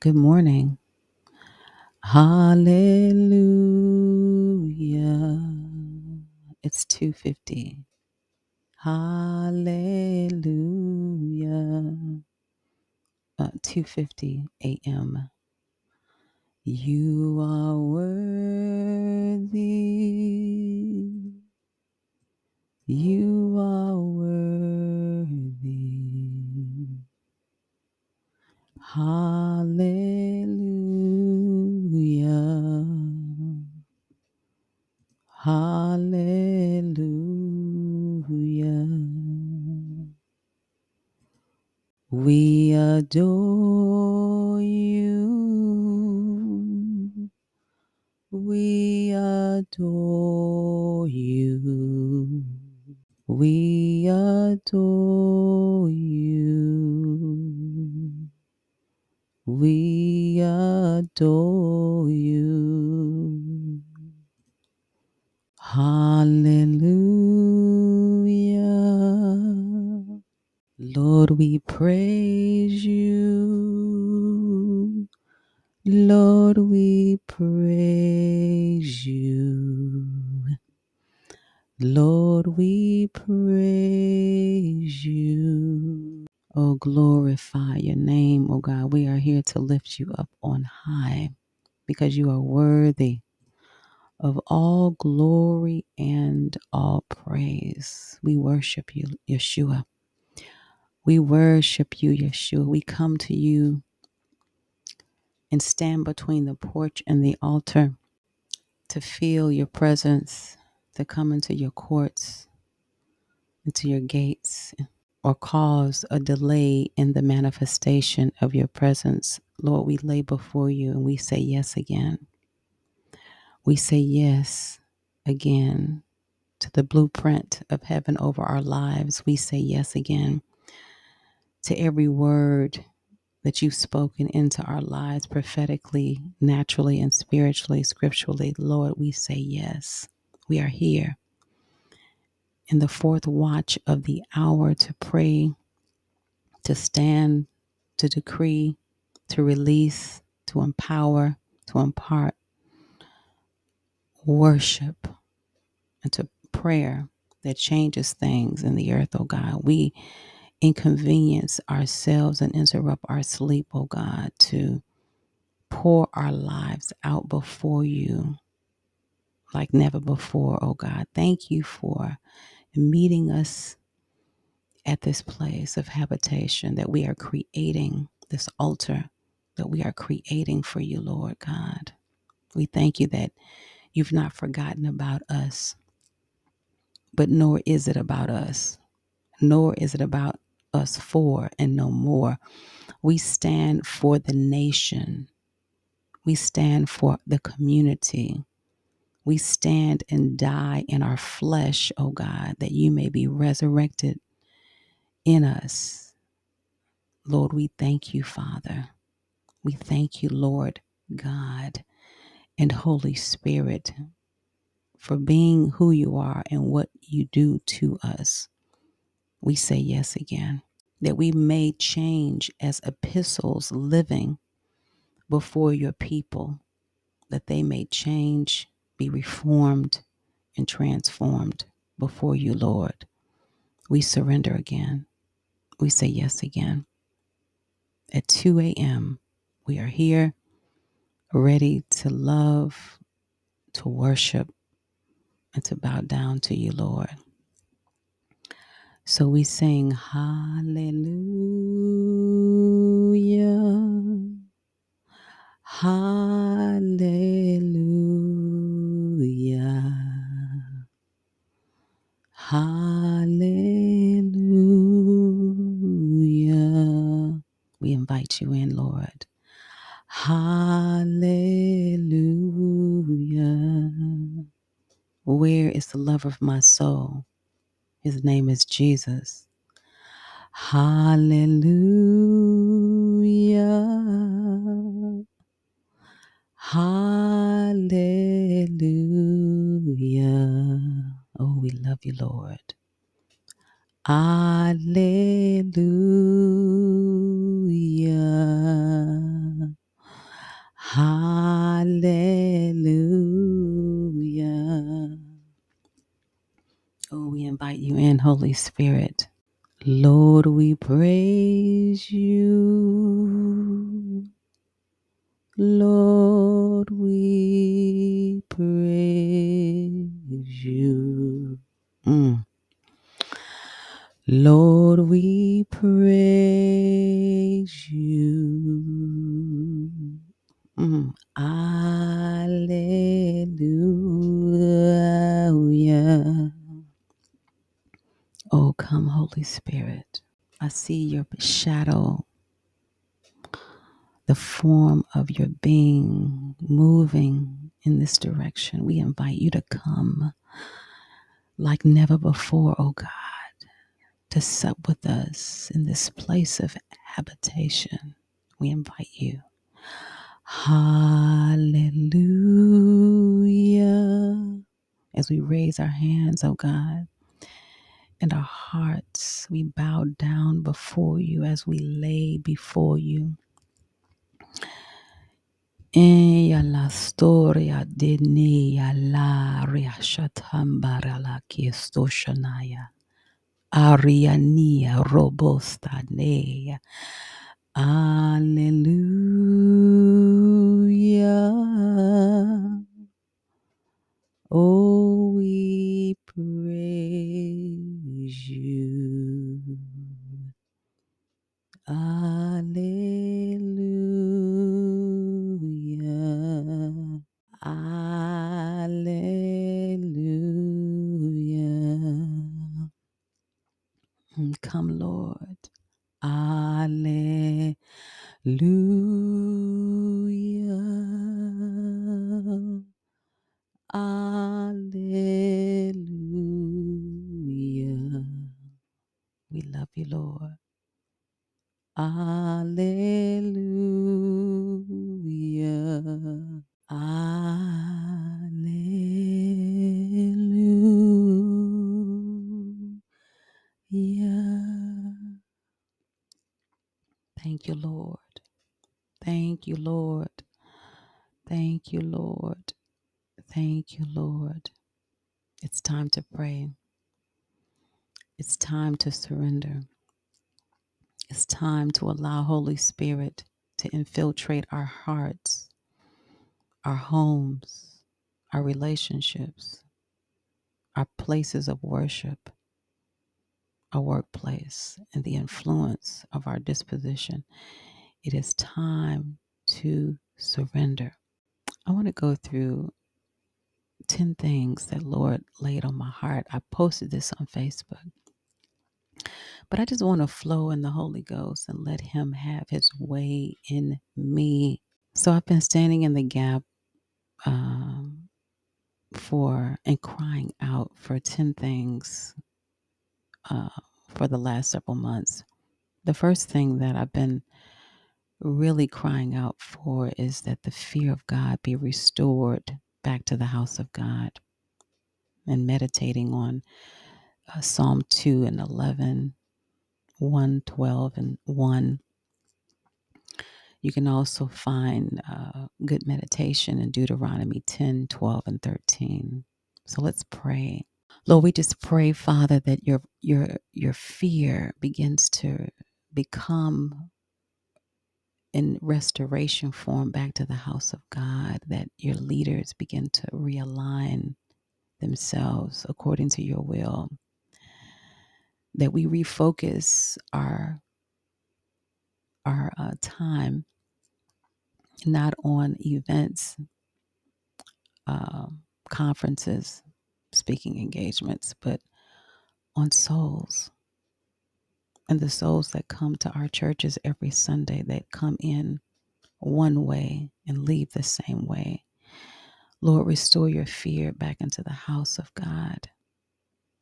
Good morning. Hallelujah. It's 2:50. Hallelujah. Uh, 2:50 a.m. You are worthy. You are worthy. Hallelujah. Hallelujah. We adore you. We adore you. We adore you. We adore you. Hallelujah. Lord, we praise you. Lord, we praise you. Lord, we praise you. Oh, glorify your name, oh God. We are here to lift you up on high because you are worthy of all glory and all praise. We worship you, Yeshua. We worship you, Yeshua. We come to you and stand between the porch and the altar to feel your presence, to come into your courts, into your gates, or cause a delay in the manifestation of your presence. Lord, we lay before you and we say yes again. We say yes again to the blueprint of heaven over our lives. We say yes again to every word that you've spoken into our lives prophetically, naturally, and spiritually, scripturally. Lord, we say yes. We are here in the fourth watch of the hour to pray, to stand, to decree, to release, to empower, to impart worship, and to prayer that changes things in the earth, oh God. We inconvenience ourselves and interrupt our sleep, oh God, to pour our lives out before you like never before, oh God. Thank you for meeting us at this place of habitation that we are creating, this altar that we are creating for you, Lord God. We thank you that you've not forgotten about us, but nor is it about us, nor is it about us for and no more. We stand for the nation, we stand for the community. We stand and die in our flesh, O God, that you may be resurrected in us. Lord, we thank you, Father. We thank you, Lord God and Holy Spirit, for being who you are and what you do to us. We say yes again, that we may change as epistles living before your people, that they may change, be reformed, and transformed before you, Lord. We surrender again. We say yes again. At 2 a.m., we are here ready to love, to worship, and to bow down to you, Lord. So we sing Hallelujah. Hallelujah. Invite you in, Lord. Hallelujah. Where is the love of my soul? His name is Jesus. Hallelujah. Hallelujah. Oh, we love you, Lord. Hallelujah. Holy Spirit. Lord, we praise you. Lord, we praise you. Mm. Lord, we praise you. Holy Spirit. I see your shadow, the form of your being moving in this direction. We invite you to come like never before, oh God, to sup with us in this place of habitation. We invite you. Hallelujah. As we raise our hands, oh God, and our hearts, we bow down before you as we lay before you. Ella la storia de nia la riashatambara la kiestoshanaya. Ariania robusta nea. Come, Lord. Alleluia. Alleluia. We love you, Lord. Alleluia. Thank you, Lord. Thank you, Lord. Thank you, Lord. Thank you, Lord. It's time to pray. It's time to surrender. It's time to allow Holy Spirit to infiltrate our hearts, our homes, our relationships, our places of worship, our workplace, and the influence of our disposition. It is time to surrender. I want to go through 10 things that Lord laid on my heart. I posted this on Facebook. But I just want to flow in the Holy Ghost and let Him have His way in me. So I've been standing in the gap um, for and crying out for 10 things uh, for the last several months. The first thing that I've been really crying out for is that the fear of God be restored back to the house of God and meditating on uh, Psalm 2 and 11 1, 12, and 1. You can also find uh, good meditation in Deuteronomy 10, 12, and 13. So let's pray. Lord, we just pray, Father, that your your your fear begins to become in restoration form back to the house of God, that your leaders begin to realign themselves according to your will, that we refocus our our uh, time not on events, uh, conferences, speaking engagements, but on souls and the souls that come to our churches every Sunday that come in one way and leave the same way. Lord, restore your fear back into the house of God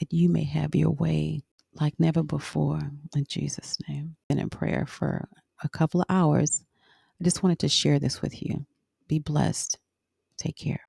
that you may have your way like never before in Jesus' name. Been in prayer for a couple of hours. I just wanted to share this with you. Be blessed. Take care.